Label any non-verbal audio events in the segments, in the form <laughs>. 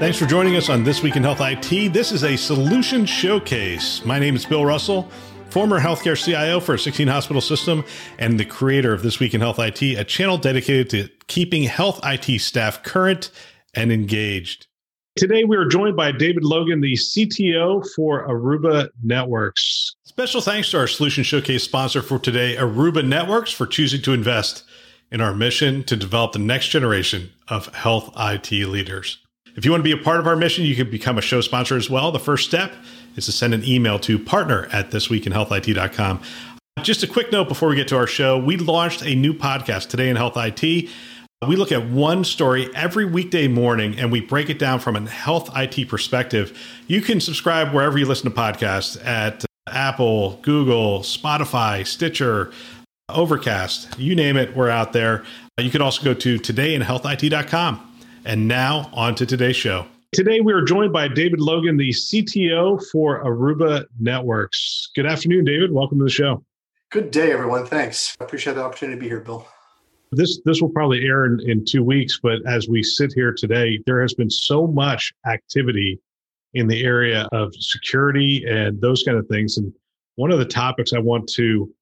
Thanks for joining us on This Week in Health IT. This is a solution showcase. My name is Bill Russell, former healthcare CIO for a 16 hospital system and the creator of This Week in Health IT, a channel dedicated to keeping health IT staff current and engaged. Today, we are joined by David Logan, the CTO for Aruba Networks. Special thanks to our Solution Showcase sponsor for today, Aruba Networks, for choosing to invest in our mission to develop the next generation of health IT leaders. If you want to be a part of our mission, you can become a show sponsor as well. The first step is to send an email to partner at thisweekinhealthit.com. Just a quick note before we get to our show we launched a new podcast today in Health IT. We look at one story every weekday morning and we break it down from a health IT perspective. You can subscribe wherever you listen to podcasts at Apple, Google, Spotify, Stitcher, Overcast, you name it, we're out there. You can also go to todayinhealthit.com. And now on to today's show. Today we are joined by David Logan, the CTO for Aruba Networks. Good afternoon, David. Welcome to the show. Good day, everyone. Thanks. I appreciate the opportunity to be here, Bill. This this will probably air in, in two weeks, but as we sit here today, there has been so much activity in the area of security and those kind of things. And one of the topics I want to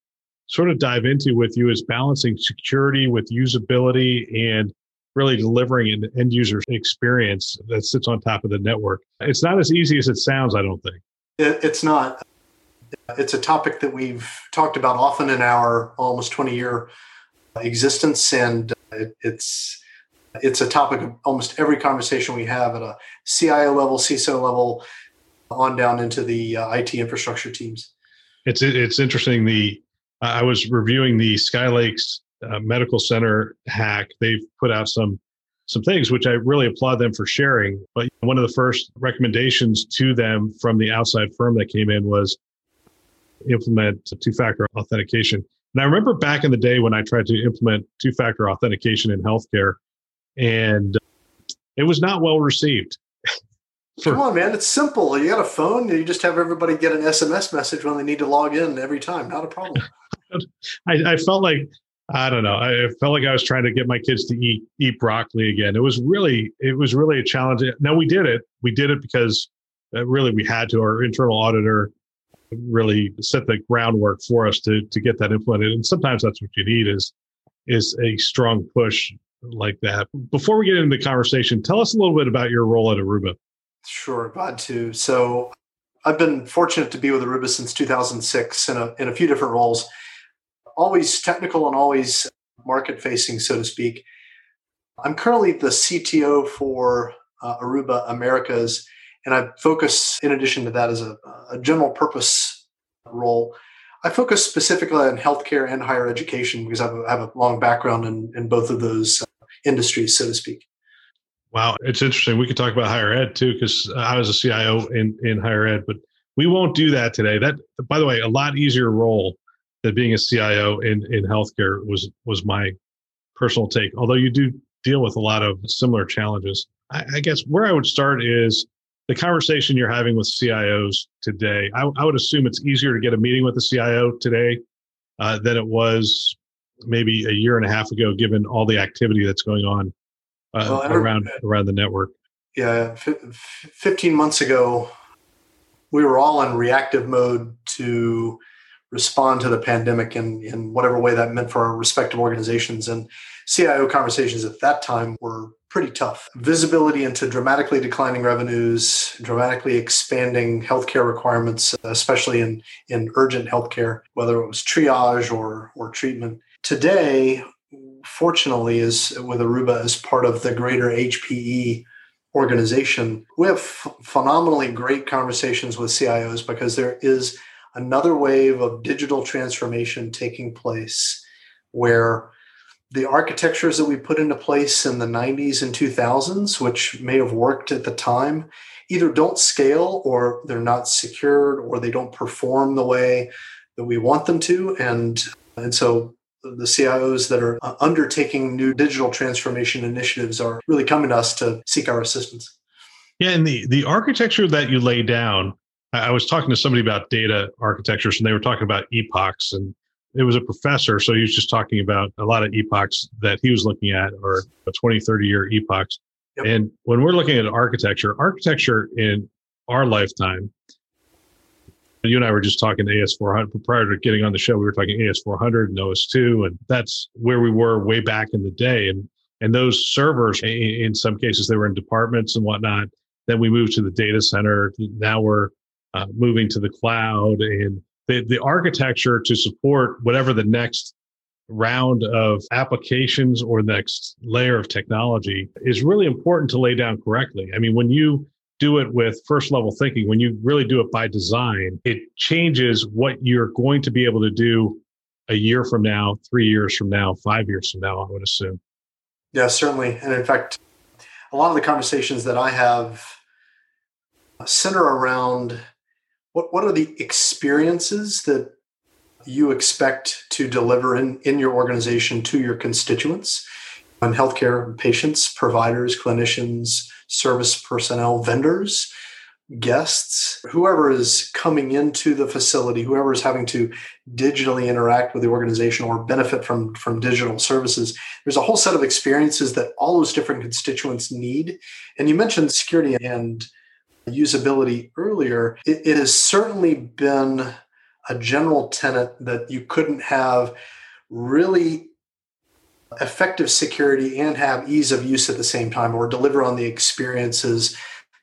sort of dive into with you is balancing security with usability and really delivering an end user experience that sits on top of the network. It's not as easy as it sounds, I don't think. It, it's not. It's a topic that we've talked about often in our almost 20 year existence, and it, it's it's a topic of almost every conversation we have at a CIO level, CISO level, on down into the uh, IT infrastructure teams. It's it's interesting. The I was reviewing the Sky Lakes uh, medical center hack, they've put out some some things which I really applaud them for sharing. But one of the first recommendations to them from the outside firm that came in was implement two-factor authentication. And I remember back in the day when I tried to implement two-factor authentication in healthcare, and it was not well received. <laughs> For, Come on, man! It's simple. You got a phone. You just have everybody get an SMS message when they need to log in every time. Not a problem. <laughs> I, I, felt like I don't know. I felt like I was trying to get my kids to eat eat broccoli again. It was really it was really a challenge. Now we did it. We did it because uh, really we had to. Our internal auditor really set the groundwork for us to to get that implemented. And sometimes that's what you need is is a strong push like that. Before we get into the conversation, tell us a little bit about your role at Aruba. Sure, glad to. So I've been fortunate to be with Aruba since 2006 in a in a few different roles always technical and always market facing, so to speak. I'm currently the CTO for uh, Aruba Americas, and I focus, in addition to that, as a, a general purpose role. I focus specifically on healthcare and higher education because I have a, long background in, in both of those uh, industries, so to speak. Wow, it's interesting. We could talk about higher ed too, because I was a CIO in, in higher ed, but we won't do that today. That, by the way, a lot easier role that being a CIO in in healthcare was was my personal take. Although you do deal with a lot of similar challenges, I, I guess where I would start is the conversation you're having with CIOs today. I, I would assume it's easier to get a meeting with a CIO today uh, than it was maybe a year and a half ago, given all the activity that's going on uh, well, around around the network. Yeah, f- 15 months ago, we were all in reactive mode to respond to the pandemic in, in whatever way that meant for our respective organizations. And CIO conversations at that time were pretty tough. Visibility into dramatically declining revenues, dramatically expanding healthcare requirements, especially in, in urgent healthcare, whether it was triage or, or treatment. Today, fortunately, is with Aruba as part of the greater HPE organization, we have phenomenally great conversations with CIOs because there is another wave of digital transformation taking place where the architectures that we put into place in the 90s and 2000s, which may have worked at the time, either don't scale or they're not secured or they don't perform the way that we want them to. And, and so the CIOs that are uh, undertaking new digital transformation initiatives are really coming to us to seek our assistance. Yeah, and the the architecture that you lay down, I was talking to somebody about data architectures, and they were talking about epochs, and it was a professor, so he was just talking about a lot of epochs that he was looking at, or 20, 30 year epochs. Yep. And when we're looking at architecture, architecture in our lifetime you and I were just talking AS400 prior to getting on the show. We were talking AS400 and OS2, and that's where we were way back in the day. And and those servers, in some cases, they were in departments and whatnot. Then we moved to the data center. Now we're uh, moving to the cloud, and the the architecture to support whatever the next round of applications or next layer of technology is really important to lay down correctly. I mean, when you do it with first level thinking, when you really do it by design, it changes what you're going to be able to do a year from now, three years from now, five years from now, I would assume. Yeah, certainly. And in fact, a lot of the conversations that I have center around what, what are the experiences that you expect to deliver in, in your organization to your constituents and healthcare patients, providers, clinicians, service personnel, vendors, guests, whoever is coming into the facility, whoever is having to digitally interact with the organization or benefit from, from digital services, there's a whole set of experiences that all those different constituents need. And you mentioned security and usability earlier. it, it has certainly been a general tenet that you couldn't have really effective security and have ease of use at the same time or deliver on the experiences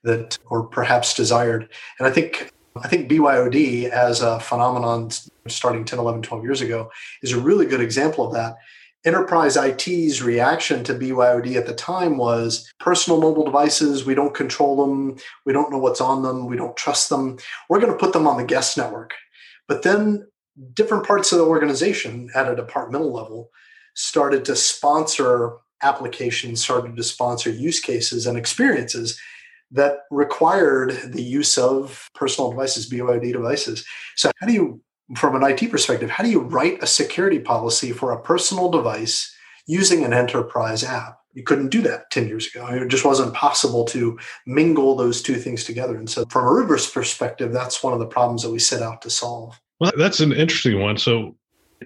that are perhaps desired. And I think I think BYOD as a phenomenon starting 10, 11, 12 years ago is a really good example of that. Enterprise IT's reaction to BYOD at the time was personal mobile devices, we don't control them, we don't know what's on them, we don't trust them. We're going to put them on the guest network. But then different parts of the organization at a departmental level started to sponsor applications, started to sponsor use cases and experiences that required the use of personal devices, BYOD devices. So, how do you, from an IT perspective, how do you write a security policy for a personal device using an enterprise app? You couldn't do that 10 years ago. It just wasn't possible to mingle those two things together. And so, from Aruba's perspective, that's one of the problems that we set out to solve. Well, that's an interesting one. So,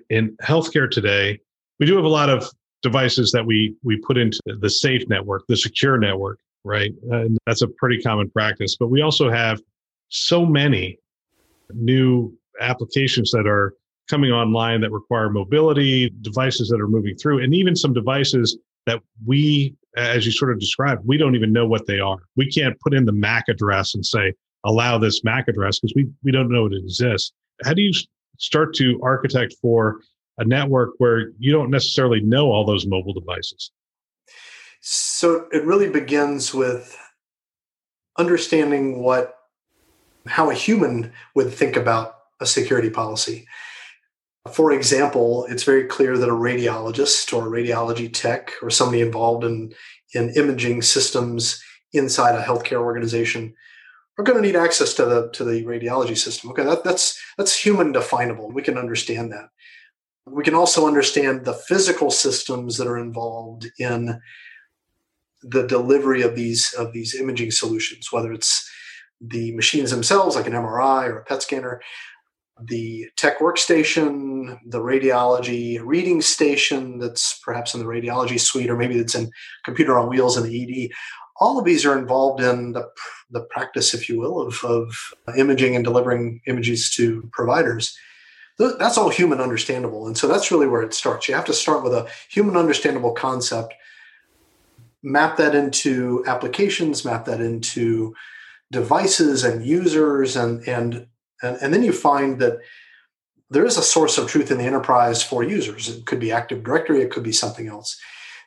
in healthcare today, we do have a lot of devices that we we put into the safe network, the secure network, right? And that's a pretty common practice. But we also have so many new applications that are coming online that require mobility, devices that are moving through, and even some devices that we, as you sort of described, we don't even know what they are. We can't put in the MAC address and say, allow this MAC address because we, we don't know it exists. How do you start to architect for a network where you don't necessarily know all those mobile devices? So it really begins with understanding what how a human would think about a security policy. For example, it's very clear that a radiologist or a radiology tech or somebody involved in, in imaging systems inside a healthcare organization are going to need access to the to the radiology system. Okay, that, that's that's human definable. We can understand that. We can also understand the physical systems that are involved in the delivery of these of these imaging solutions, whether it's the machines themselves, like an MRI or a PET scanner, the tech workstation, the radiology reading station that's perhaps in the radiology suite, or maybe it's in computer on wheels in the ED. All of these are involved in the, the practice, if you will, of, of imaging and delivering images to providers that's all human understandable. And so that's really where it starts. You have to start with a human understandable concept, map that into applications, map that into devices and users, and and and, and then you find that there is a source of truth in the enterprise for users. It could be Active Directory, it could be something else.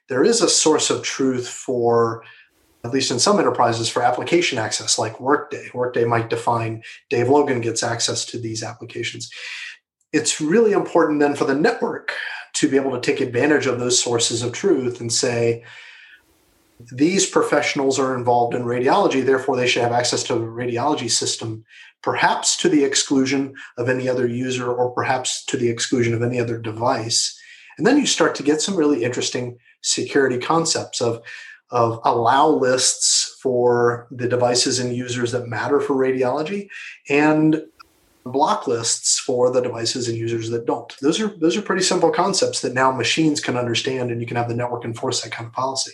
There is a source of truth for at least in some enterprises, for application access, like Workday. Workday might define Dave Logan gets access to these applications it's really important then for the network to be able to take advantage of those sources of truth and say, these professionals are involved in radiology, therefore, they should have access to the radiology system, perhaps to the exclusion of any other user or perhaps to the exclusion of any other device. And then you start to get some really interesting security concepts of, of allow lists for the devices and users that matter for radiology and block lists for the devices and users that don't. Those are those are pretty simple concepts that now machines can understand and you can have the network enforce that kind of policy.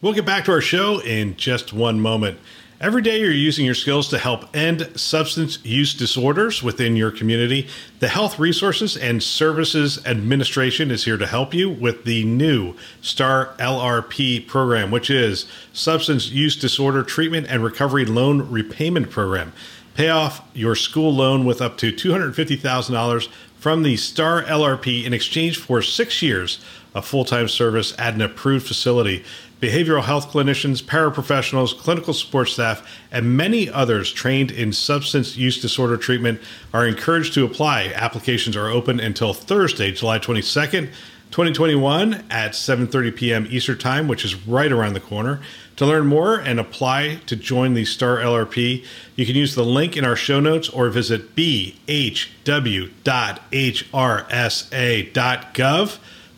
We'll get back to our show in just one moment. Every day you're using your skills to help end substance use disorders within your community. The Health Resources and Services Administration is here to help you with the new STAR LRP program, which is Substance Use Disorder Treatment and Recovery Loan Repayment Program. Pay off your school loan with up to $250,000 from the STAR LRP in exchange for six years of full time service at an approved facility behavioral health clinicians, paraprofessionals, clinical support staff, and many others trained in substance use disorder treatment are encouraged to apply. Applications are open until Thursday, July 22nd. 2021 at 7:30 p.m. Eastern Time, which is right around the corner. To learn more and apply to join the Star LRP, you can use the link in our show notes or visit bhw.hrsa.gov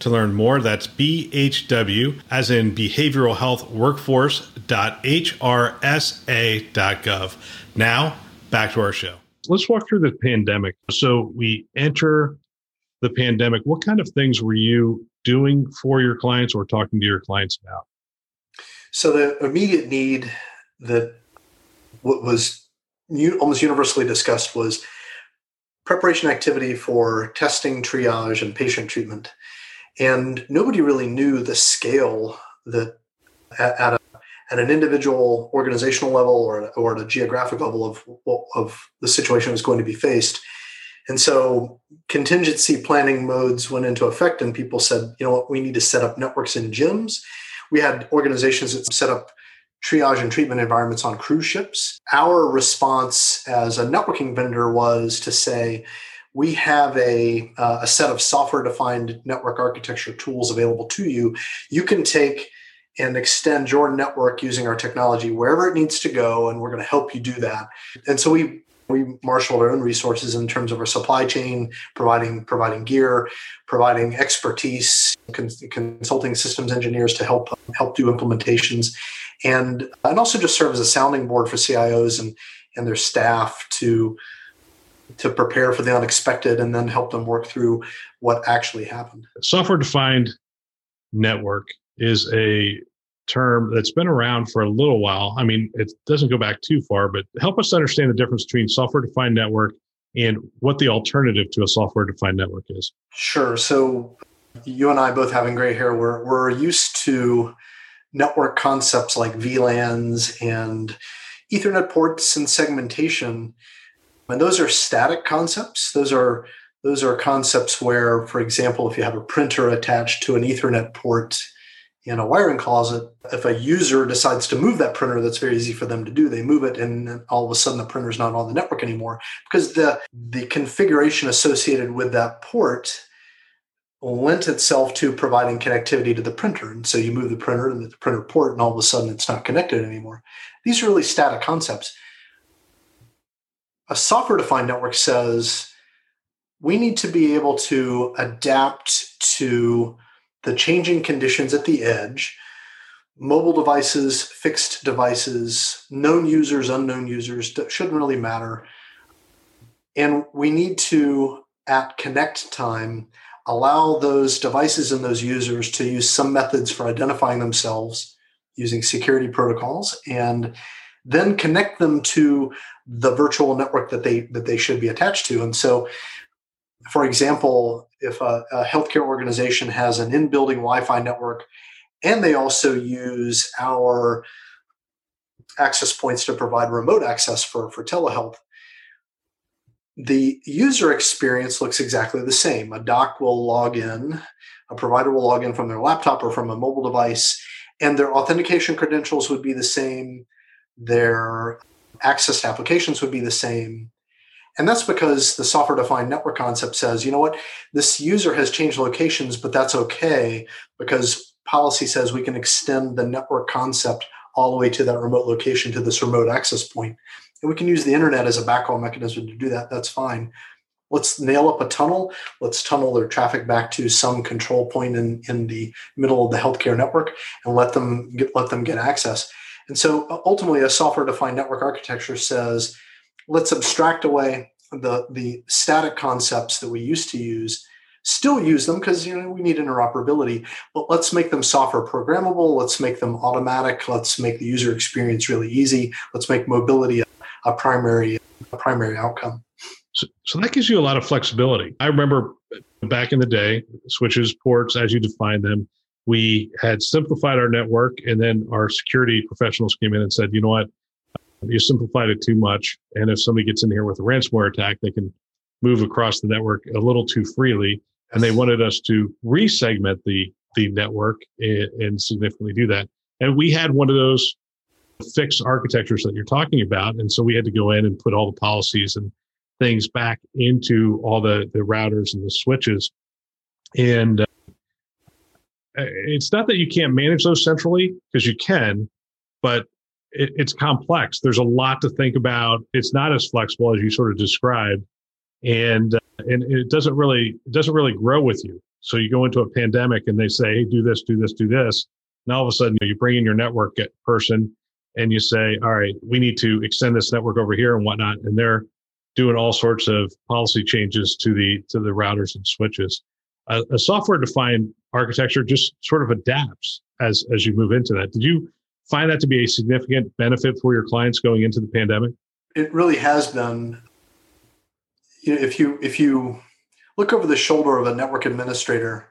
to learn more, that's BHW, as in Behavioral Health Workforce.hrsa.gov. Now, back to our show. Let's walk through the pandemic. So we enter the pandemic. What kind of things were you doing for your clients or talking to your clients about? So the immediate need that what was almost universally discussed was preparation activity for testing, triage, and patient treatment. And nobody really knew the scale that at, at, a, at an individual organizational level or, or at a geographic level of, of the situation was going to be faced. And so contingency planning modes went into effect, and people said, you know what, we need to set up networks in gyms. We had organizations that set up triage and treatment environments on cruise ships. Our response as a networking vendor was to say, we have a, uh, a set of software defined network architecture tools available to you. You can take and extend your network using our technology wherever it needs to go, and we're going to help you do that. And so we we marshaled our own resources in terms of our supply chain, providing providing gear, providing expertise, consulting systems engineers to help help do implementations, and and also just serve as a sounding board for CIOs and and their staff to to prepare for the unexpected and then help them work through what actually happened. Software defined network is a term that's been around for a little while. I mean, it doesn't go back too far, but help us understand the difference between software defined network and what the alternative to a software defined network is. Sure. So, you and I both having gray hair, we're, we're used to network concepts like VLANs and Ethernet ports and segmentation and those are static concepts. Those are those are concepts where, for example, if you have a printer attached to an Ethernet port in a wiring closet, if a user decides to move that printer, that's very easy for them to do. They move it, and all of a sudden the printer's not on the network anymore because the the configuration associated with that port lent itself to providing connectivity to the printer. And so you move the printer and the printer port, and all of a sudden it's not connected anymore. These are really static concepts a software defined network says we need to be able to adapt to the changing conditions at the edge mobile devices fixed devices known users unknown users shouldn't really matter. And we need to at connect time allow those devices and those users to use some methods for identifying themselves using security protocols and then connect them to the virtual network that they that they should be attached to. And so, for example, if a, a healthcare organization has an in-building Wi-Fi network, and they also use our access points to provide remote access for, for telehealth, the user experience looks exactly the same. A doc will log in, a provider will log in from their laptop or from a mobile device, and their authentication credentials would be the same their access to applications would be the same. And that's because the software defined network concept says, you know what, this user has changed locations, but that's okay because policy says we can extend the network concept all the way to that remote location to this remote access point. And we can use the internet as a backhaul mechanism to do that. That's fine. Let's nail up a tunnel. Let's tunnel their traffic back to some control point in, in the middle of the healthcare network and let them get, let them get access. And so uh, ultimately, a software defined network architecture says, let's abstract away the, the static concepts that we used to use. Still use them because you know we need interoperability but let's make them software programmable. Let's make them automatic. Let's make the user experience really easy. Let's make mobility a, a primary a primary outcome. So, so that gives you a lot of flexibility. I remember back in the day switches ports as you define them we had simplified our network and then our security professionals came in and said you know what you simplified it too much and if somebody gets in here with a ransomware attack they can move across the network a little too freely and they wanted us to resegment the the network and, significantly do that. And we had one of those fixed architectures that you're talking about, and so we had to go in and put all the policies and things back into all the the routers and the switches. And uh, it's not that you can't manage those centrally because you can, but it, it's complex. There's a lot to think about. It's not as flexible as you sort of described, and uh, and it doesn't really it doesn't really grow with you. So you go into a pandemic and they say, "Hey, do this, do this, do this." And all of a sudden, you bring in your network person and you say, "All right, we need to extend this network over here and whatnot," and they're doing all sorts of policy changes to the to the routers and switches. A, a software defined architecture just sort of adapts as as you move into that. Did you find that to be a significant benefit for your clients going into the pandemic? It really has been you know, if you if you look over the shoulder of a network administrator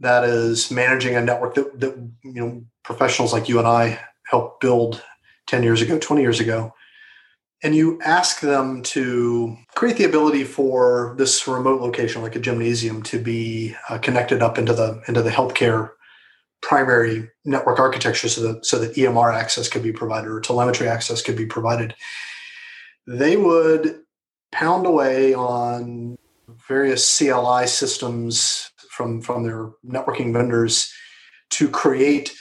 that is managing a network that, that you know professionals like you and I helped build 10 years ago, 20 years ago, and you ask them to create the ability for this remote location like a gymnasium to be uh, connected up into the into the healthcare primary network architecture so that so that EMR access could be provided or telemetry access could be provided. They would pound away on various CLI systems from, from their networking vendors to create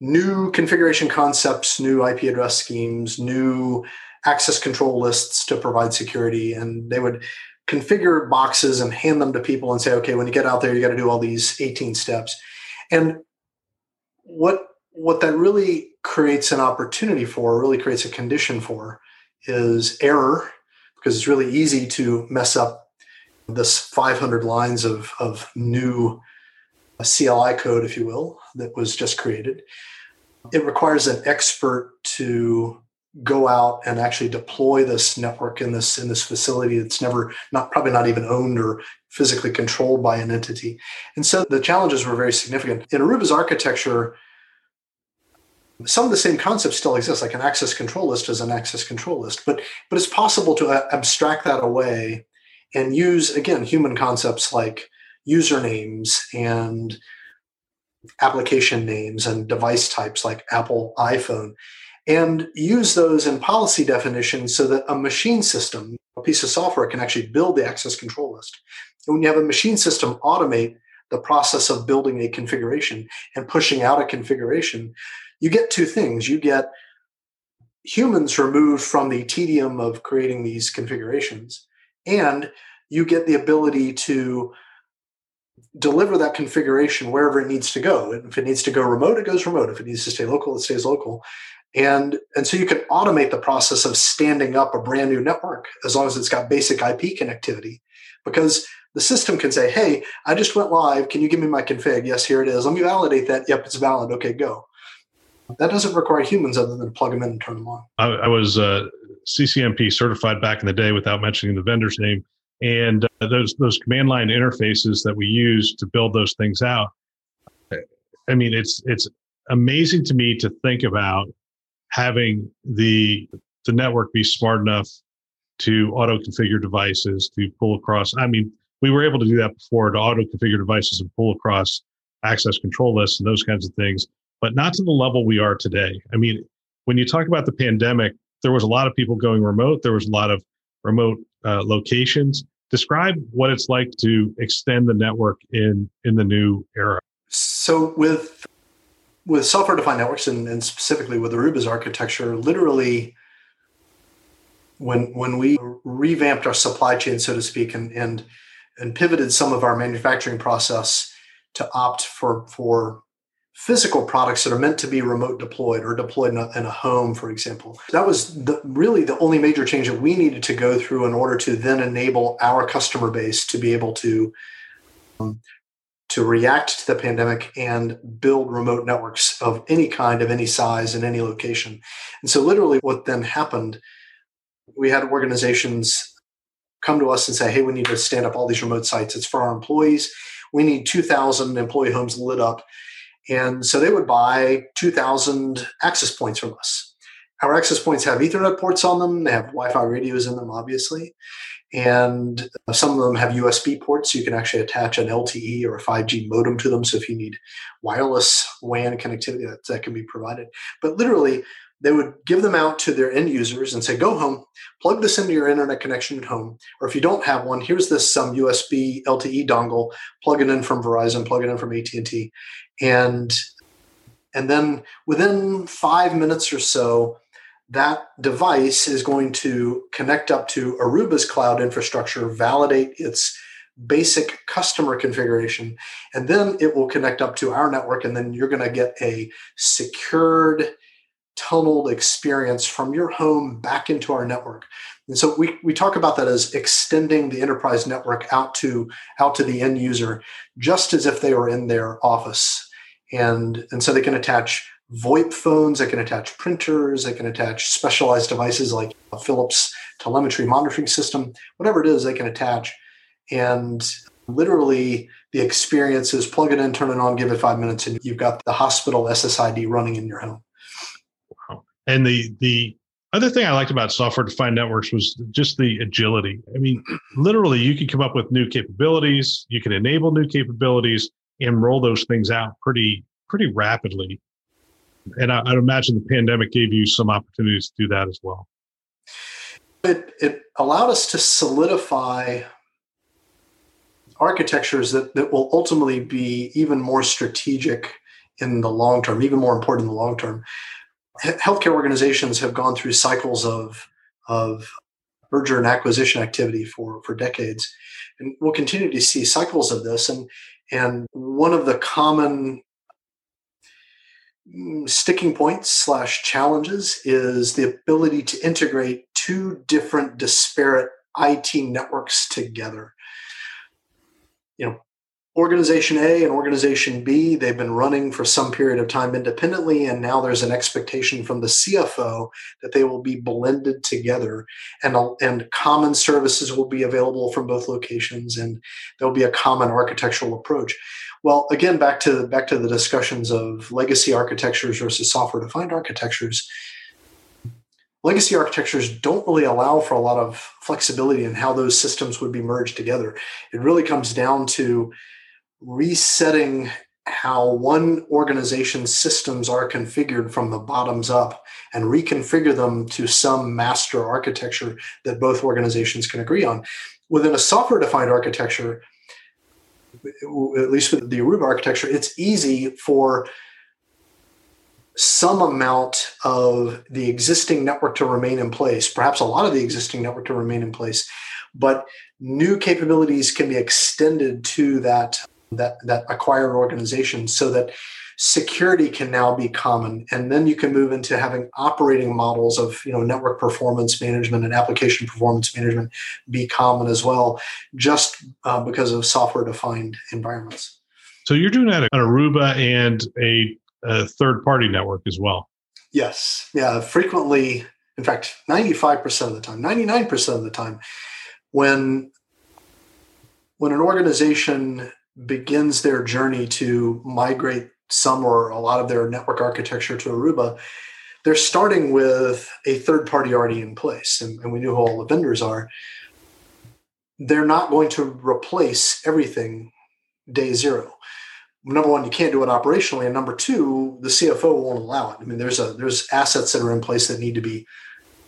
new configuration concepts, new IP address schemes, new access control lists to provide security. And they would configure boxes and hand them to people and say, okay, when you get out there, you got to do all these 18 steps. And what what that really creates an opportunity for, really creates a condition for, is error because it's really easy to mess up this 500 lines of, of new CLI code, if you will, that was just created. It requires an expert to go out and actually deploy this network in this in this facility that's never not probably not even owned or physically controlled by an entity. And so the challenges were very significant. In Aruba's architecture, some of the same concepts still exist like an access control list is an access control list but but it's possible to uh, abstract that away and use again human concepts like usernames and application names and device types like apple iphone and use those in policy definitions so that a machine system a piece of software can actually build the access control list and when you have a machine system automate the process of building a configuration and pushing out a configuration you get two things. You get humans removed from the tedium of creating these configurations, and you get the ability to deliver that configuration wherever it needs to go. If it needs to go remote, it goes remote. If it needs to stay local, it stays local. And, and so you can automate the process of standing up a brand new network as long as it's got basic IP connectivity. Because the system can say, hey, I just went live. Can you give me my config? Yes, here it is. Let me validate that. Yep, it's valid. Okay, go. That doesn't require humans other than plug them in and turn them on. I, I was uh, CCNP certified back in the day without mentioning the vendor's name. And uh, those those command line interfaces that we use to build those things out. I mean, it's it's amazing to me to think about having the the network be smart enough to auto configure devices to pull across. I mean, we were able to do that before to auto configure devices and pull across access control lists and those kinds of things but not to the level we are today. I mean, when you talk about the pandemic, there was a lot of people going remote. There was a lot of remote uh, locations. Describe what it's like to extend the network in in the new era. So with with software-defined networks and, and specifically with Aruba's architecture, literally when when we revamped our supply chain, so to speak, and and and pivoted some of our manufacturing process to opt for for physical products that are meant to be remote deployed or deployed in a, in a home, for example. That was the, really the only major change that we needed to go through in order to then enable our customer base to be able to um, to react to the pandemic and build remote networks of any kind, of any size, in any location. And so, literally, what then happened, we had organizations come to us and say, "Hey, we need to stand up all these remote sites. It's for our employees. We need 2,000 employee homes lit up." And so they would buy 2,000 access points from us. Our access points have Ethernet ports on them, they have Wi Fi radios in them, obviously. And some of them have USB ports, so you can actually attach an LTE or a 5G modem to them. So if you need wireless WAN connectivity, that, that can be provided. But literally, they would give them out to their end users and say, go home, plug this into your internet connection at home. Or if you don't have one, here's this some um, USB LTE dongle, plug it in from Verizon, plug it in from AT&T. And, and then within five minutes or so, that device is going to connect up to Aruba's cloud infrastructure, validate its basic customer configuration, and then it will connect up to our network. And then you're going to get a secured tunneled experience from your home back into our network. And so we, we talk about that as extending the enterprise network out to out to the end user, just as if they were in their office. And, and so they can attach VoIP phones, they can attach printers, they can attach specialized devices like a Philips telemetry monitoring system, whatever it is, they can attach. And literally the experience is plug it in, turn it on, give it five minutes, and you've got the hospital SSID running in your home. Wow. And the the other thing I liked about software defined networks was just the agility. I mean, <clears throat> literally, you can come up with new capabilities, you can enable new capabilities, and roll those things out pretty pretty rapidly. And I, I'd imagine the pandemic gave you some opportunities to do that as well. It it allowed us to solidify architectures that, that will ultimately be even more strategic in the long term, even more important in the long term healthcare organizations have gone through cycles of of merger and acquisition activity for for decades, and we'll continue to see cycles of this. and And one of the common mm, Mm, sticking points slash challenges is the ability to integrate two different disparate IT networks together. You know, Organization A and Organization B, they've been running for some period of time independently, and now there's an expectation from the CFO that they will be blended together, and, and common services will be available from both locations, and there'll be a common architectural approach. Well, again, back to back to the discussions of legacy architectures versus software-defined architectures. Legacy architectures don't really allow for a lot of flexibility in how those systems would be merged together. It really comes down to resetting how one organization's systems are configured from the bottoms up and reconfigure them to some master architecture that both organizations can agree on. Within a software defined architecture, at least with the Aruba architecture, it's easy for some amount of the existing network to remain in place, perhaps a lot of the existing network to remain in place, but new capabilities can be extended to that that that acquired organization so that security can now be common. And then you can move into having operating models of you know network performance management and application performance management be common as well just uh, because of software defined environments. So you're doing that on aruba and a, a third party network as well? Yes. Yeah frequently in fact 95% of the time 99% of the time when when an organization begins their journey to migrate some or a lot of their network architecture to Aruba, they're starting with a third party already in place. And, and we knew who all the vendors are. They're not going to replace everything day zero. Number one, you can't do it operationally, and number two, the CFO won't allow it. I mean, there's a there's assets that are in place that need to be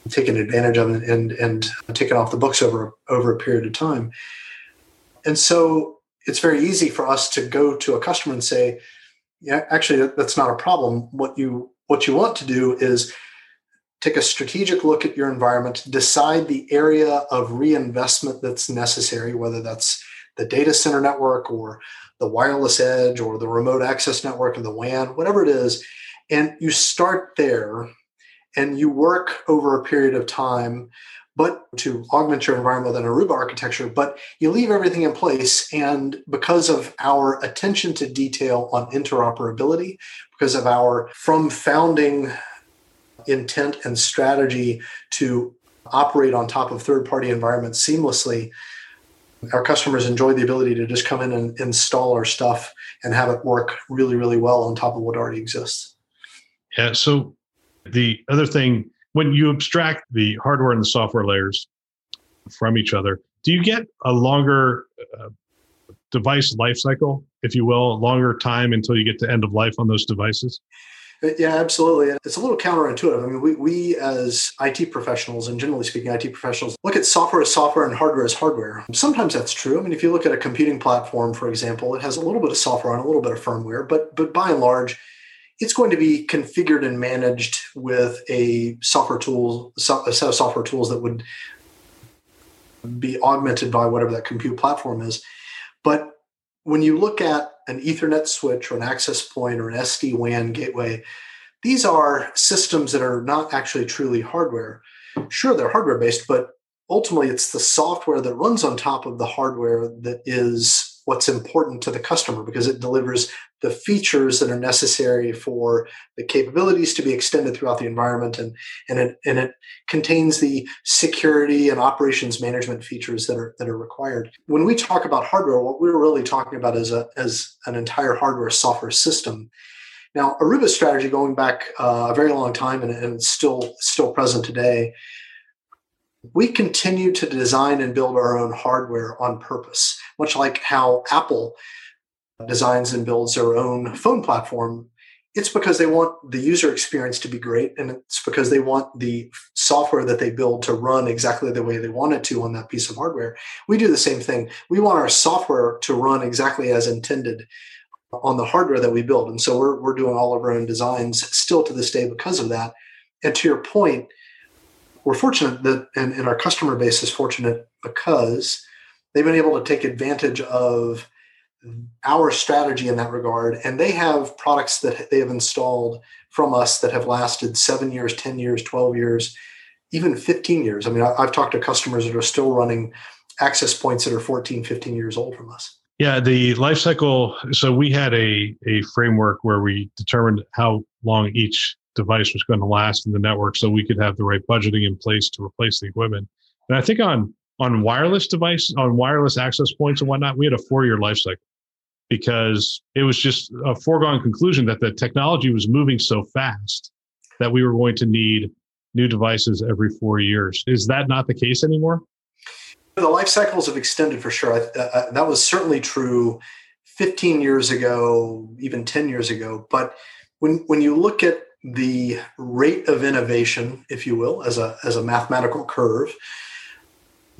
taken advantage of and and, and taken off the books over over a period of time. And so it's very easy for us to go to a customer and say, yeah, actually, that's not a problem. What you what you want to do is take a strategic look at your environment, decide the area of reinvestment that's necessary, whether that's the data center network or the wireless edge or the remote access network or the WAN, whatever it is. And you start there and you work over a period of time but to augment your environment with an Aruba architecture, but you leave everything in place. And because of our attention to detail on interoperability, because of our from founding intent and strategy to operate on top of third party environments seamlessly, our customers enjoy the ability to just come in and install our stuff and have it work really, really well on top of what already exists. Yeah. So the other thing when you abstract the hardware and the software layers from each other, do you get a longer uh, device life cycle, if you will, a longer time until you get to end of life on those devices? Uh, yeah, absolutely. It's a little counterintuitive. I mean, we, we as IT professionals, and generally speaking, IT professionals, look at software as software and hardware as hardware. Sometimes that's true. I mean, if you look at a computing platform, for example, it has a little bit of software and a little bit of firmware, but but by and large, it's going to be configured and managed with a software tool, a set of software tools that would be augmented by whatever that compute platform is. But when you look at an Ethernet switch or an access point or an SD WAN gateway, these are systems that are not actually truly hardware. Sure, they're hardware based, but ultimately it's the software that runs on top of the hardware that is what's important to the customer because it delivers the features that are necessary for the capabilities to be extended throughout the environment and, and, it, and it contains the security and operations management features that are, that are required. When we talk about hardware, what we're really talking about is, a, as an entire hardware software system. Now, Aruba's strategy going back uh, a very long time and, and still still present today we continue to design and build our own hardware on purpose, much like how Apple designs and builds their own phone platform. It's because they want the user experience to be great, and it's because they want the software that they build to run exactly the way they want it to on that piece of hardware. We do the same thing. We want our software to run exactly as intended on the hardware that we build. And so we're, we're doing all of our own designs still to this day because of that. And to your point, we're fortunate that, and, and our customer base is fortunate because they've been able to take advantage of our strategy in that regard. And they have products that they have installed from us that have lasted seven years, 10 years, 12 years, even 15 years. I mean, I've talked to customers that are still running access points that are 14, 15 years old from us. Yeah, the life cycle. So we had a, a framework where we determined how long each device was going to last in the network so we could have the right budgeting in place to replace the equipment. And I think on on wireless device, on wireless access points and whatnot, we had a four year life cycle because it was just a foregone conclusion that the technology was moving so fast that we were going to need new devices every four years. Is that not the case anymore? The life cycles have extended for sure. Uh, that was certainly true 15 years ago, even 10 years ago. But when when you look at the rate of innovation, if you will, as a, as a mathematical curve,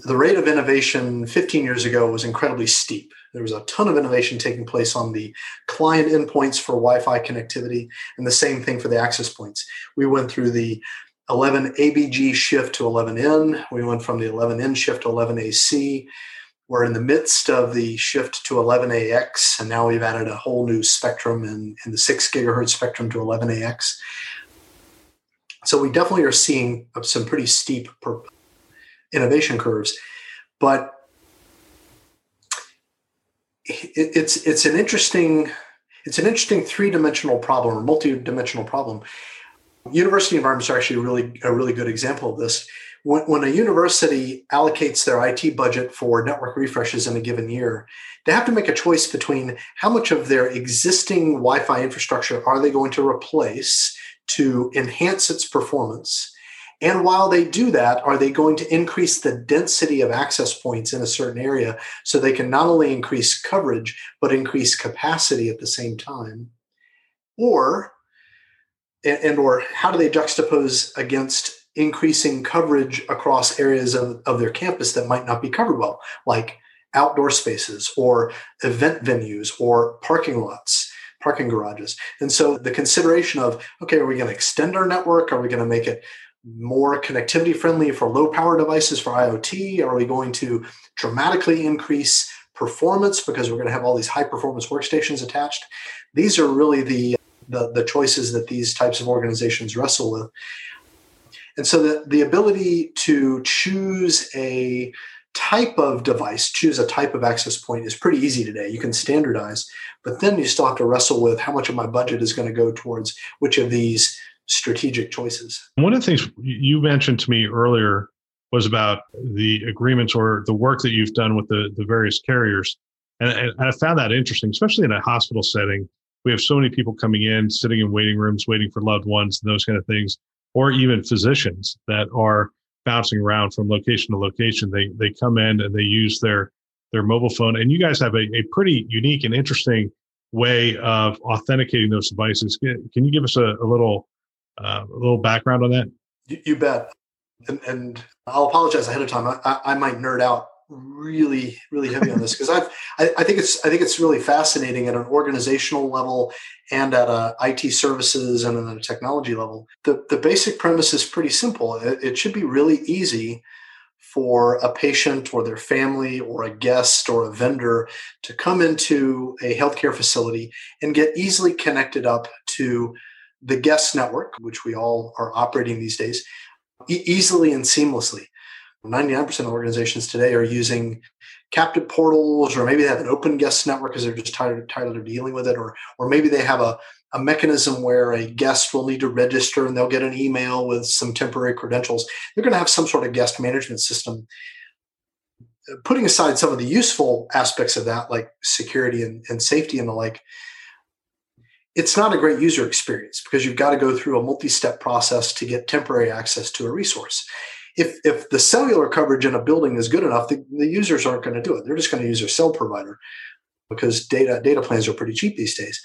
the rate of innovation 15 years ago was incredibly steep. There was a ton of innovation taking place on the client endpoints for Wi Fi connectivity, and the same thing for the access points. We went through the 11 ABG shift to 11N. We went from the 11N shift to 11AC. We're in the midst of the shift to 11AX, and now we've added a whole new spectrum in, in the 6 gigahertz spectrum to 11AX. So we definitely are seeing some pretty steep innovation curves, but it's it's an interesting it's an interesting three dimensional problem or multi dimensional problem. University environments are actually really a really good example of this when, when a university allocates their IT budget for network refreshes in a given year, they have to make a choice between how much of their existing Wi Fi infrastructure are they going to replace to enhance its performance. And while they do that, are they going to increase the density of access points in a certain area so they can not only increase coverage, but increase capacity at the same time? Or, and, or how do they juxtapose against increasing coverage across areas of, of their campus that might not be covered well, like outdoor spaces or event venues or parking lots. parking garages. And so the consideration of, okay, are we going to extend our network? Are we going to make it more connectivity friendly for low power devices for IoT? Are we going to dramatically increase performance because we're going to have all these high performance workstations attached? These are really the, the, the choices that these types of organizations wrestle with. And so the, the ability to choose a type of device, choose a type of access point is pretty easy today. You can standardize, but then you still have to wrestle with how much of my budget is going to go towards which of these strategic choices. One of the things you mentioned to me earlier was about the agreements or the work that you've done with the, the various carriers. And, and I found that interesting, especially in a hospital setting. We have so many people coming in, sitting in waiting rooms, waiting for loved ones, and those kind of things or even physicians that are bouncing around from location to location. They they come in and they use their their mobile phone. And you guys have a, a pretty unique and interesting way of authenticating those devices. Can you give us a, a little uh, a little background on that? You, you bet. And, and, I'll apologize ahead of time. I, I might nerd out really really heavy on this because I've I, I, think it's I think it's really fascinating at an organizational level and at a IT services and at a technology level. The the basic premise is pretty simple. It, it should be really easy for a patient or their family or a guest or a vendor to come into a healthcare facility and get easily connected up to the guest network, which we all are operating these days, e- easily and seamlessly. 99% of organizations today are using captive portals, or maybe they have an open guest network because they're just tired, tired of dealing with it, or, or maybe they have a, a mechanism where a guest will need to register and they'll get an email with some temporary credentials. They're going to have some sort of guest management system. Putting aside some of the useful aspects of that, like security and, and safety and the like, it's not a great user experience because you've got to go through a multi-step process to get temporary access to a resource if if the cellular coverage in a building is good enough, the, the users aren't going to do it. They're just going to use their cell provider because data data plans are pretty cheap these days.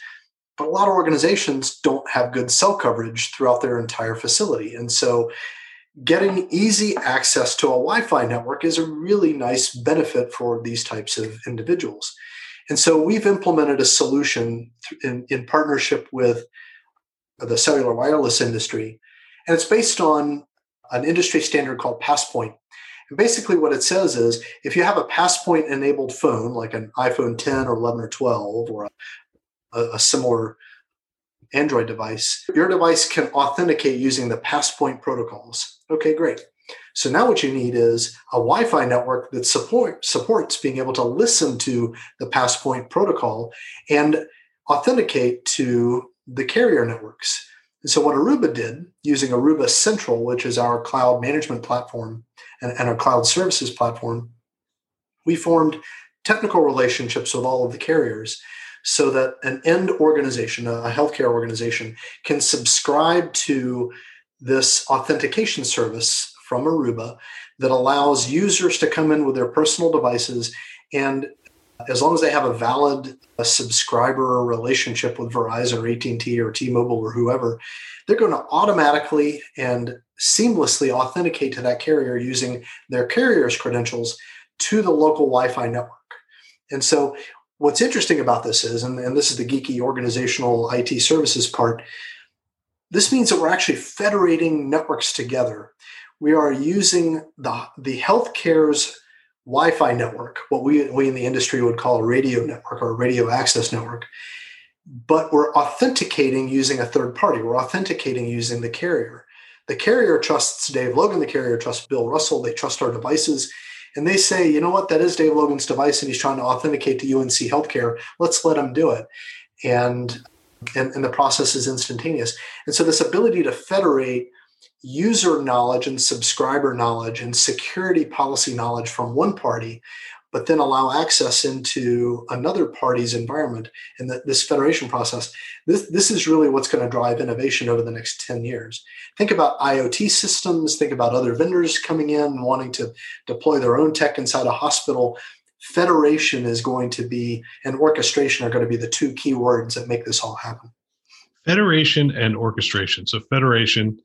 But a lot of organizations don't have good cell coverage throughout their entire facility, and so getting easy access to a Wi-Fi network is a really nice benefit for these types of individuals. And so we've implemented a solution in, in partnership with the cellular wireless industry, and it's based on an industry standard called Passpoint. And basically, what it says is if you have a Passpoint enabled phone, like an iPhone 10 or 11 or 12, or a, a similar Android device, your device can authenticate using the Passpoint protocols. Okay, great. So now what you need is a Wi-Fi network that support, supports being able to listen to the Passpoint protocol and authenticate to the carrier networks. And so what Aruba did using Aruba Central, which is our cloud management platform and, and our cloud services platform, we formed technical relationships with all of the carriers so that an end organization, a healthcare organization, can subscribe to this authentication service from Aruba that allows users to come in with their personal devices and as long as they have a valid a subscriber relationship with Verizon or AT&T or T-Mobile or whoever, they're going to automatically and seamlessly authenticate to that carrier using their carrier's credentials to the local Wi-Fi network. And so what's interesting about this is, and, and this is the geeky organizational IT services part, this means that we're actually federating networks together. We are using the, the healthcare's Wi-Fi network, what we, we in the industry would call a radio network or a radio access network. But we're authenticating using a third party. We're authenticating using the carrier. The carrier trusts Dave Logan. The carrier trusts Bill Russell. They trust our devices. And they say, you know what, that is Dave Logan's device and he's trying to authenticate to UNC Healthcare. Let's let him do it. And, and, and the process is instantaneous. And so this ability to federate user knowledge and subscriber knowledge and security policy knowledge from one party, but then allow access into another party's environment and this federation process. This, this is really what's going to drive innovation over the next 10 years. Think about IoT systems, think about other vendors coming in wanting to deploy their own tech inside a hospital. Federation is going to be, and orchestration are going to be the two key words that make this all happen. Federation and orchestration. So, federation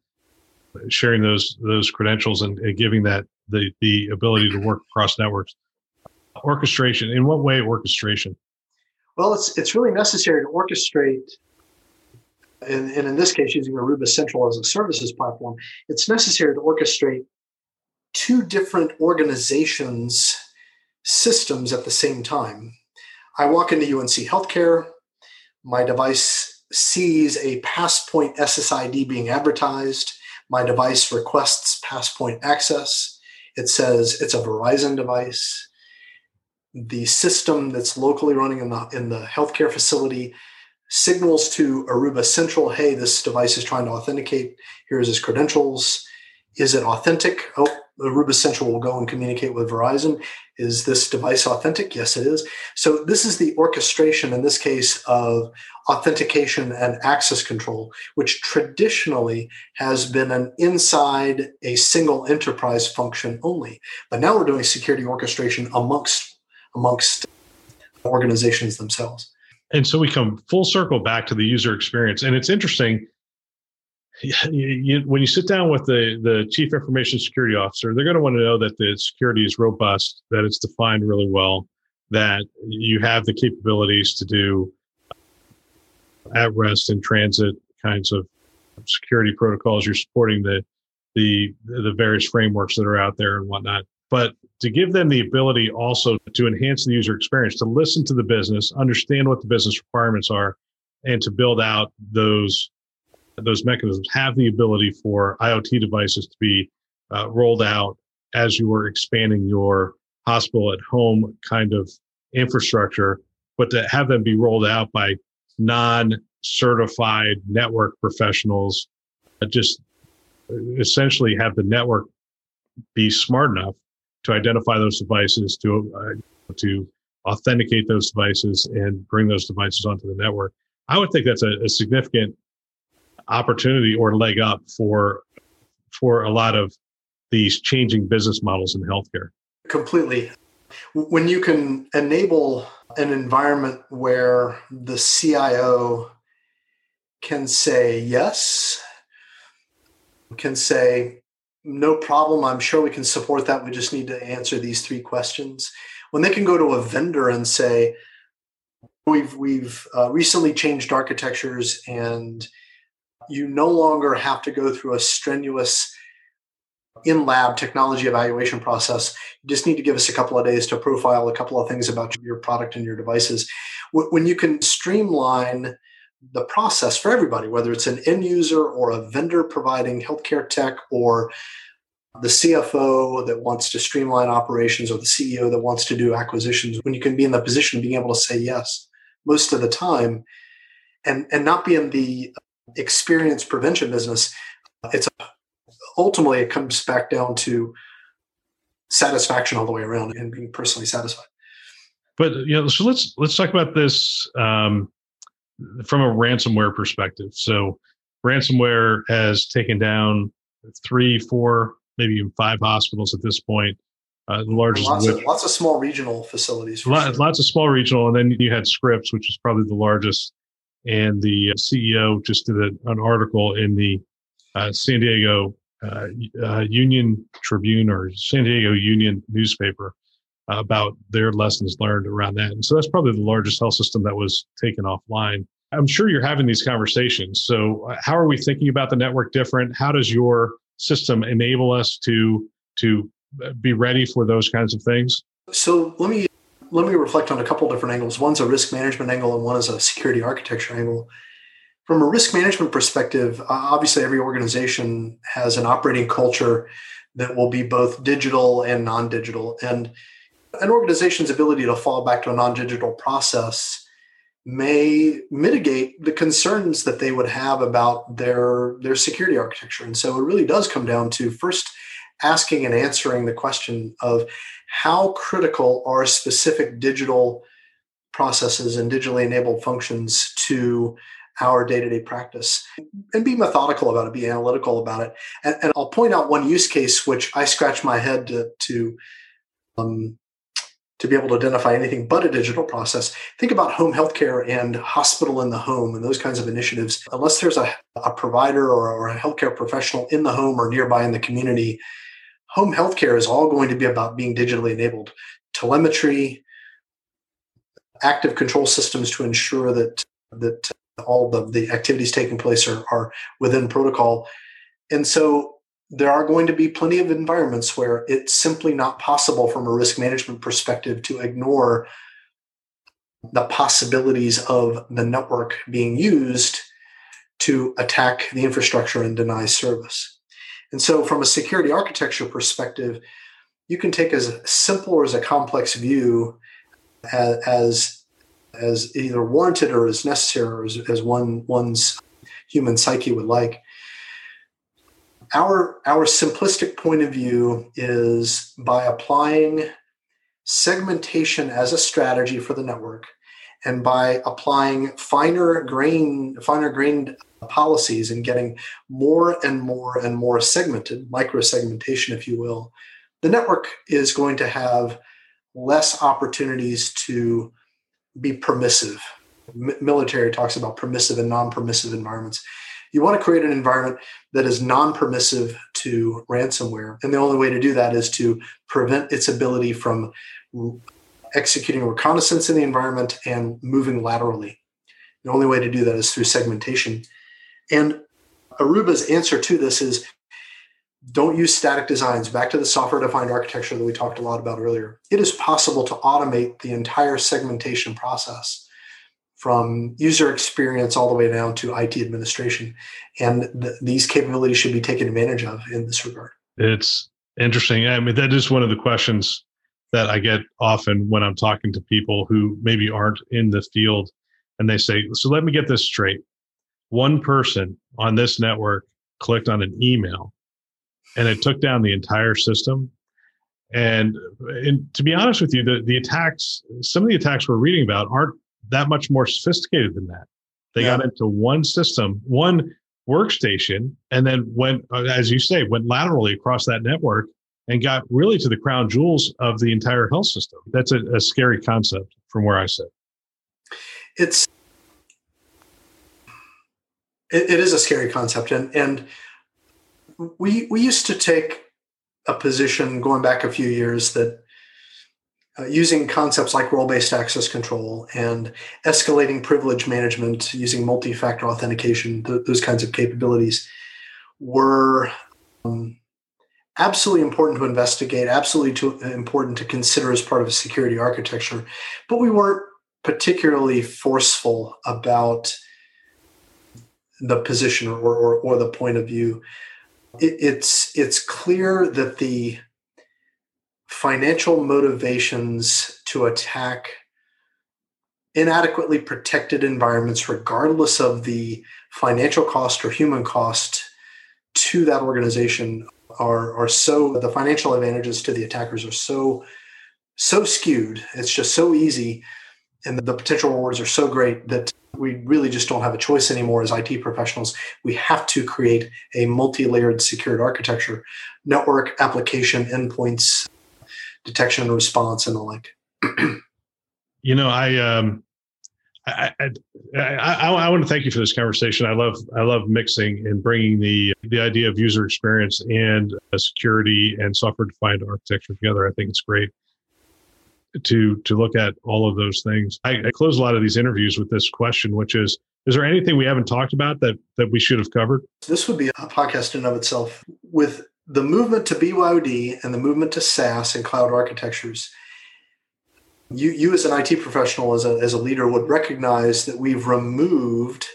sharing those those credentials and, and, giving that the the ability to work across networks. Orchestration. In what way orchestration? Well, it's it's really necessary to orchestrate, and, and in this case, using Aruba Central as a services platform, it's necessary to orchestrate two different organizations' systems at the same time. I walk into UNC Healthcare, my device sees a Passpoint SSID being advertised. My device requests Passpoint access. It says it's a Verizon device the system that's locally running in the in the healthcare facility signals to Aruba Central, hey, this device is trying to authenticate. Here's his credentials. Is it authentic? Oh, Aruba Central will go and communicate with Verizon. Is this device authentic? Yes, it is. So this is the orchestration in this case of authentication and access control, which traditionally has been an inside a single enterprise function only. But now we're doing security orchestration amongst amongst organizations themselves. And so we come full circle back to the user experience. And it's interesting. <laughs> You, you, when you sit down with the, the chief information security officer, they're going to want to know that the security is robust, that it's defined really well, that you have the capabilities to do uh, at rest and transit kinds of security protocols. You're supporting the the the various frameworks that are out there and whatnot but to give them the ability also to enhance the user experience, to listen to the business, understand what the business requirements are, and to build out those those mechanisms, have the ability for IoT devices to be uh, rolled out as you are expanding your hospital at home kind of infrastructure, but to have them be rolled out by non certified network professionals, just essentially have the network be smart enough to identify those devices, to uh, to authenticate those devices, and bring those devices onto the network. I would think that's a, a significant opportunity or leg up for for a lot of these changing business models in healthcare. Completely. When you can enable an environment where the CIO can say yes, can say, no problem. I'm sure we can support that. We just need to answer these three questions. When they can go to a vendor and say, we've we've uh, recently changed architectures and you no longer have to go through a strenuous in lab technology evaluation process. You just need to give us a couple of days to profile a couple of things about your product and your devices. When you can streamline the process for everybody, whether it's an end user or a vendor providing healthcare tech or the CFO that wants to streamline operations or the CEO that wants to do acquisitions, when you can be in the position of being able to say yes most of the time and, and not be in the experience prevention business, it's ultimately it comes back down to satisfaction all the way around and being personally satisfied. But you know, so let's let's talk about this um, from a ransomware perspective. So ransomware has taken down three, four, maybe even five hospitals at this point. Uh, the largest lots, of lots of small regional facilities. Lots, sure. lots of small regional, and then you had Scripps, which is probably the largest. And the uh, CEO just did an article in the uh, San Diego uh, uh, Union Tribune or San Diego Union newspaper about their lessons learned around that. And so that's probably the largest health system that was taken offline. I'm sure you're having these conversations. So, uh, how are we thinking about the network different? How does your system enable us to to be ready for those kinds of things? So, let me let me reflect on a couple different angles. One's a risk management angle, and one is a security architecture angle. From a risk management perspective, obviously every organization has an operating culture that will be both digital and non-digital, and an organization's ability to fall back to a non-digital process may mitigate the concerns that they would have about their their security architecture and so it really does come down to first asking and answering the question of how critical are specific digital processes and digitally enabled functions to our day-to-day practice and be methodical about it be analytical about it and, and i'll point out one use case which i scratch my head to, to um, to be able to identify anything but a digital process. Think about home healthcare and hospital in the home and those kinds of initiatives. Unless there's a, a provider or, or a healthcare professional in the home or nearby in the community, home healthcare is all going to be about being digitally enabled. Telemetry, active control systems to ensure that that all the, the activities taking place are, are within protocol. And so there are going to be plenty of environments where it's simply not possible from a risk management perspective to ignore the possibilities of the network being used to attack the infrastructure and deny service. And so, from a security architecture perspective, you can take as simple or as a complex view as, as, as either warranted or as necessary or as, as one one's human psyche would like. Our our simplistic point of view is by applying segmentation as a strategy for the network and by applying finer grain finer grained policies and getting more and more and more segmented micro segmentation if you will the network is going to have less opportunities to be permissive. M- military talks about permissive and non-permissive environments. You want to create an environment that is non-permissive to ransomware and the only way to do that is to prevent its ability from executing reconnaissance in the environment and moving laterally. The only way to do that is through segmentation. And Aruba's answer to this is don't use static designs. Back to the software defined architecture that we talked a lot about earlier. It is possible to automate the entire segmentation process from user experience all the way down to IT administration. And th- these capabilities should be taken advantage of in this regard. It's interesting. I mean, that is one of the questions that I get often when I'm talking to people who maybe aren't in the field and they say, So let me get this straight. One person on this network clicked on an email and it took down the entire system. And, and to be honest with you, the, the attacks, some of the attacks we're reading about aren't that much more sophisticated than that. They yeah. got into one system, one workstation, and then went, as you say, went laterally across that network and got really to the crown jewels of the entire health system. That's a, a scary concept from where I sit. It's it, it is a scary concept, and and we we used to take a position going back a few years that uh, using concepts like role-based access control and escalating privilege management using multi-factor authentication, th- those kinds of capabilities were um, absolutely important to investigate, absolutely to, uh, important to consider as part of a security architecture. But we weren't particularly forceful about the position or, or, or the point of view. It, it's it's clear that the financial motivations to attack inadequately protected environments, regardless of the financial cost or human cost to that organization, are are so the financial advantages to the attackers are so so skewed. It's just so easy, and the potential rewards are so great that we really just don't have a choice anymore as IT professionals. We have to create a multi-layered secured architecture, network, application, endpoints, detection and response, and the like. <clears throat> you know, I um, I, I, I, want to thank you for this conversation. I love I love mixing and bringing the the idea of user experience and uh, security and software defined architecture together. I think it's great to to look at all of those things. I, I close a lot of these interviews with this question, which is: Is there anything we haven't talked about that that we should have covered? This would be a podcast in of itself. With the movement to BYOD and the movement to SaaS and cloud architectures, you, you as an IT professional, as a, as a leader, would recognize that we've removed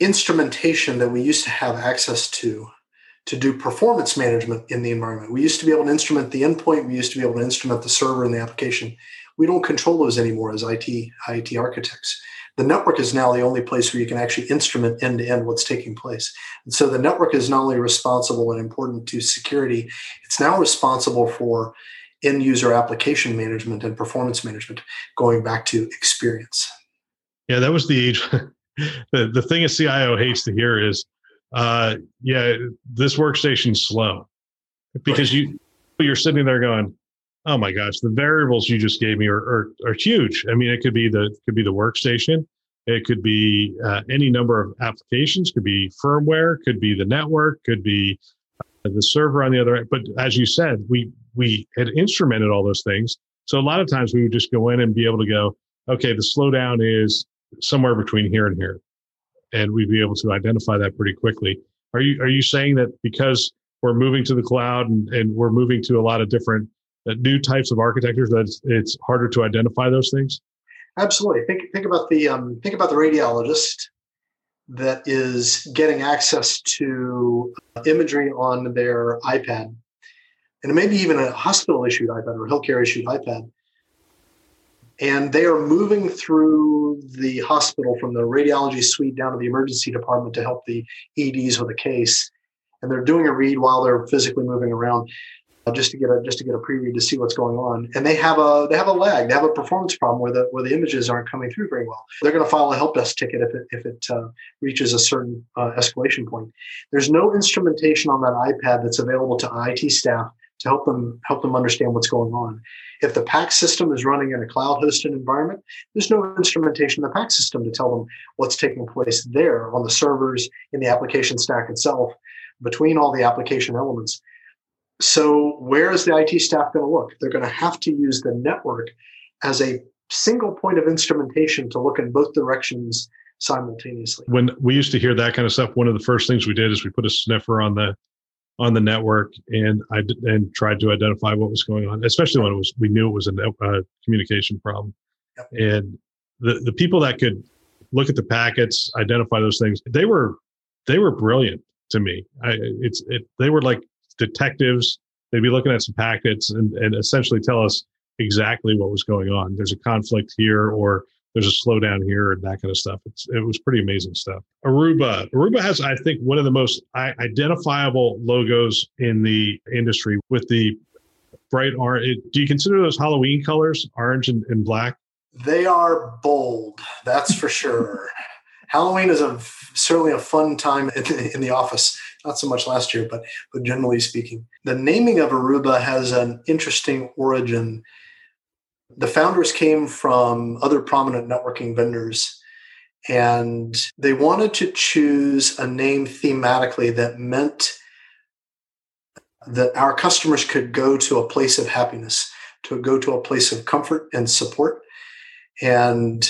instrumentation that we used to have access to to do performance management in the environment. We used to be able to instrument the endpoint. We used to be able to instrument the server and the application. We don't control those anymore as IT IT architects. The network is now the only place where you can actually instrument end to end what's taking place. And so the network is not only responsible and important to security, it's now responsible for end user application management and performance management, going back to experience. Yeah, that was the age. <laughs> the, the thing a CIO hates to hear is, uh, yeah, this workstation's slow because you you're sitting there going, oh my gosh, the variables you just gave me are, are, are huge. I mean, it could be the could be the workstation, it could be uh, any number of applications, could be firmware, could be the network, could be the server on the other end. But as you said, we we had instrumented all those things. So a lot of times we would just go in and be able to go, okay, the slowdown is somewhere between here and here, and we'd be able to identify that pretty quickly. Are you are you saying that because we're moving to the cloud and, and we're moving to a lot of different uh, new types of architectures that it's, it's, harder to identify those things? Absolutely. Think think about the um, think about the radiologist that is getting access to imagery on their iPad, and maybe even a hospital issued iPad or a healthcare issued iPad. And they are moving through the hospital from the radiology suite down to the emergency department to help the EDs with a case. And they're doing a read while they're physically moving around. Uh, just to get a just to get a pre-read to see what's going on. And they have a they have a lag, they have a performance problem where the where the images aren't coming through very well. They're going to file a help desk ticket if it if it uh, reaches a certain uh, escalation point. There's no instrumentation on that iPad that's available to IT staff to help them help them understand what's going on. If the PACS system is running in a cloud-hosted environment, there's no instrumentation in the PACS system to tell them what's taking place there on the servers in the application stack itself between all the application elements. So, where is the IT staff going to look? They're going to have to use the network as a single point of instrumentation to look in both directions simultaneously. When we used to hear that kind of stuff, one of the first things we did is we put a sniffer on the on the network and I and tried to identify what was going on, especially when it was we knew it was a, a uh, communication problem. Yep. And the the people that could look at the packets, identify those things, they were they were brilliant to me. I, it's it, they were like detectives. They'd be looking at some packets and, and essentially tell us exactly what was going on. There's a conflict here, or there's a slowdown here, and that kind of stuff. It's, it was pretty amazing stuff. Aruba. Aruba has, I think, one of the most identifiable logos in the industry with the bright orange. Do you consider those Halloween colors, orange and, and black? They are bold, that's for sure. <laughs> Halloween is a certainly a fun time in the, in the office. Not so much last year, but but generally speaking, the naming of Aruba has an interesting origin. The founders came from other prominent networking vendors, and they wanted to choose a name thematically that meant that our customers could go to a place of happiness, to go to a place of comfort and support. And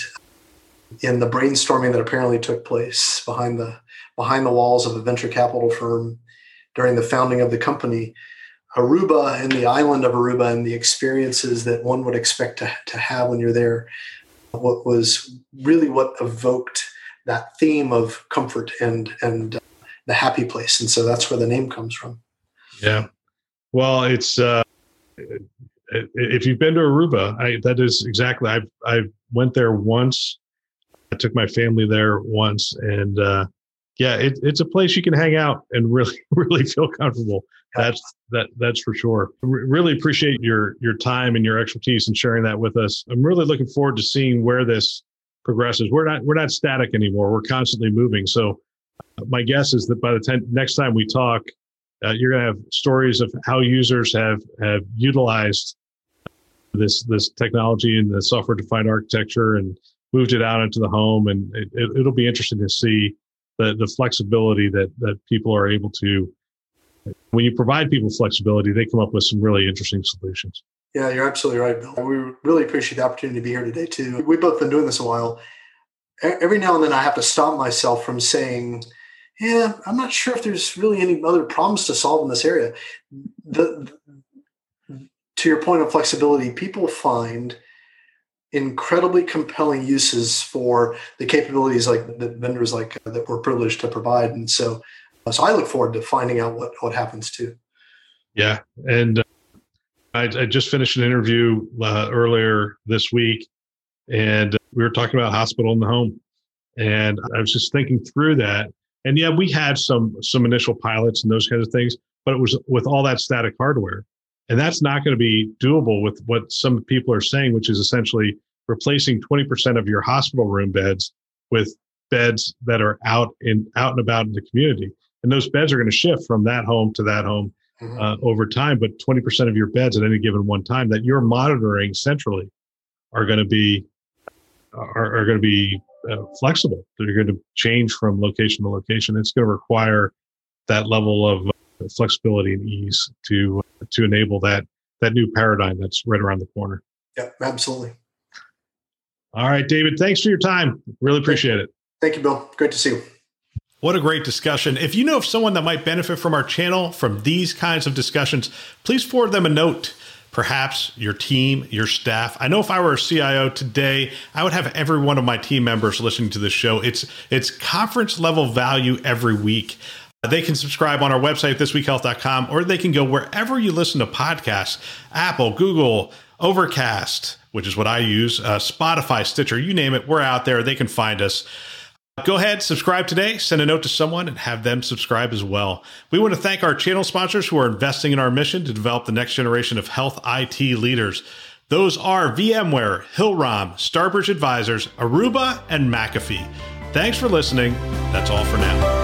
in the brainstorming that apparently took place behind the behind the walls of a venture capital firm during the founding of the company. Aruba and the island of Aruba and the experiences that one would expect to, to have when you're there, what was really what evoked that theme of comfort and and uh, the happy place, and so that's where the name comes from. Yeah, well, it's uh, if you've been to Aruba, I, that is exactly. I I went there once I took my family there once, and uh, yeah, it, it's a place you can hang out and really, <laughs> really feel comfortable. That's that. That's for sure. Really appreciate your your time and your expertise and sharing that with us. I'm really looking forward to seeing where this progresses. We're not we're not static anymore. We're constantly moving. So, uh, my guess is that by the time next time we talk, uh, you're going to have stories of how users have have utilized this this technology and the software defined architecture and moved it out into the home, and it, it, will be interesting to see the the flexibility that that people are able to. When you provide people flexibility, they come up with some really interesting solutions. Yeah, you're absolutely right, Bill. We really appreciate the opportunity to be here today too. We've both been doing this a while. Every now and then, I have to stop myself from saying, "Yeah, I'm not sure if there's really any other problems to solve in this area." The, to your point of flexibility, people find incredibly compelling uses for the capabilities like the vendors like that we're privileged to provide and so so i look forward to finding out what what happens too yeah and uh, I, I, just finished an interview uh, earlier this week and we were talking about hospital in the home and i was just thinking through that and yeah we had some some initial pilots and those kinds of things but it was with all that static hardware and that's not going to be doable with what some people are saying, which is essentially replacing 20% of your hospital room beds with beds that are out in out and about in the community. And those beds are going to shift from that home to that home mm-hmm. uh, over time. But 20% of your beds at any given one time that you're monitoring centrally are going to be are, are going to be uh, flexible. They're going to change from location to location. It's going to require that level of flexibility and ease to to enable that that new paradigm that's right around the corner. Yeah, absolutely. All right, David, thanks for your time. Really appreciate it. Thank you, Bill. Great to see you. What a great discussion. If you know of someone that might benefit from our channel from these kinds of discussions, please forward them a note. Perhaps your team, your staff. I know if I were a CIO today, I would have every one of my team members listening to this show. It's it's conference level value every week. They can subscribe on our website, thisweekhealth.com, or they can go wherever you listen to podcasts Apple, Google, Overcast, which is what I use, uh, Spotify, Stitcher, you name it. We're out there. They can find us. Go ahead, subscribe today, send a note to someone, and have them subscribe as well. We want to thank our channel sponsors who are investing in our mission to develop the next generation of health IT leaders. Those are VMware, Hillrom, Starbridge Advisors, Aruba, and McAfee. Thanks for listening. That's all for now.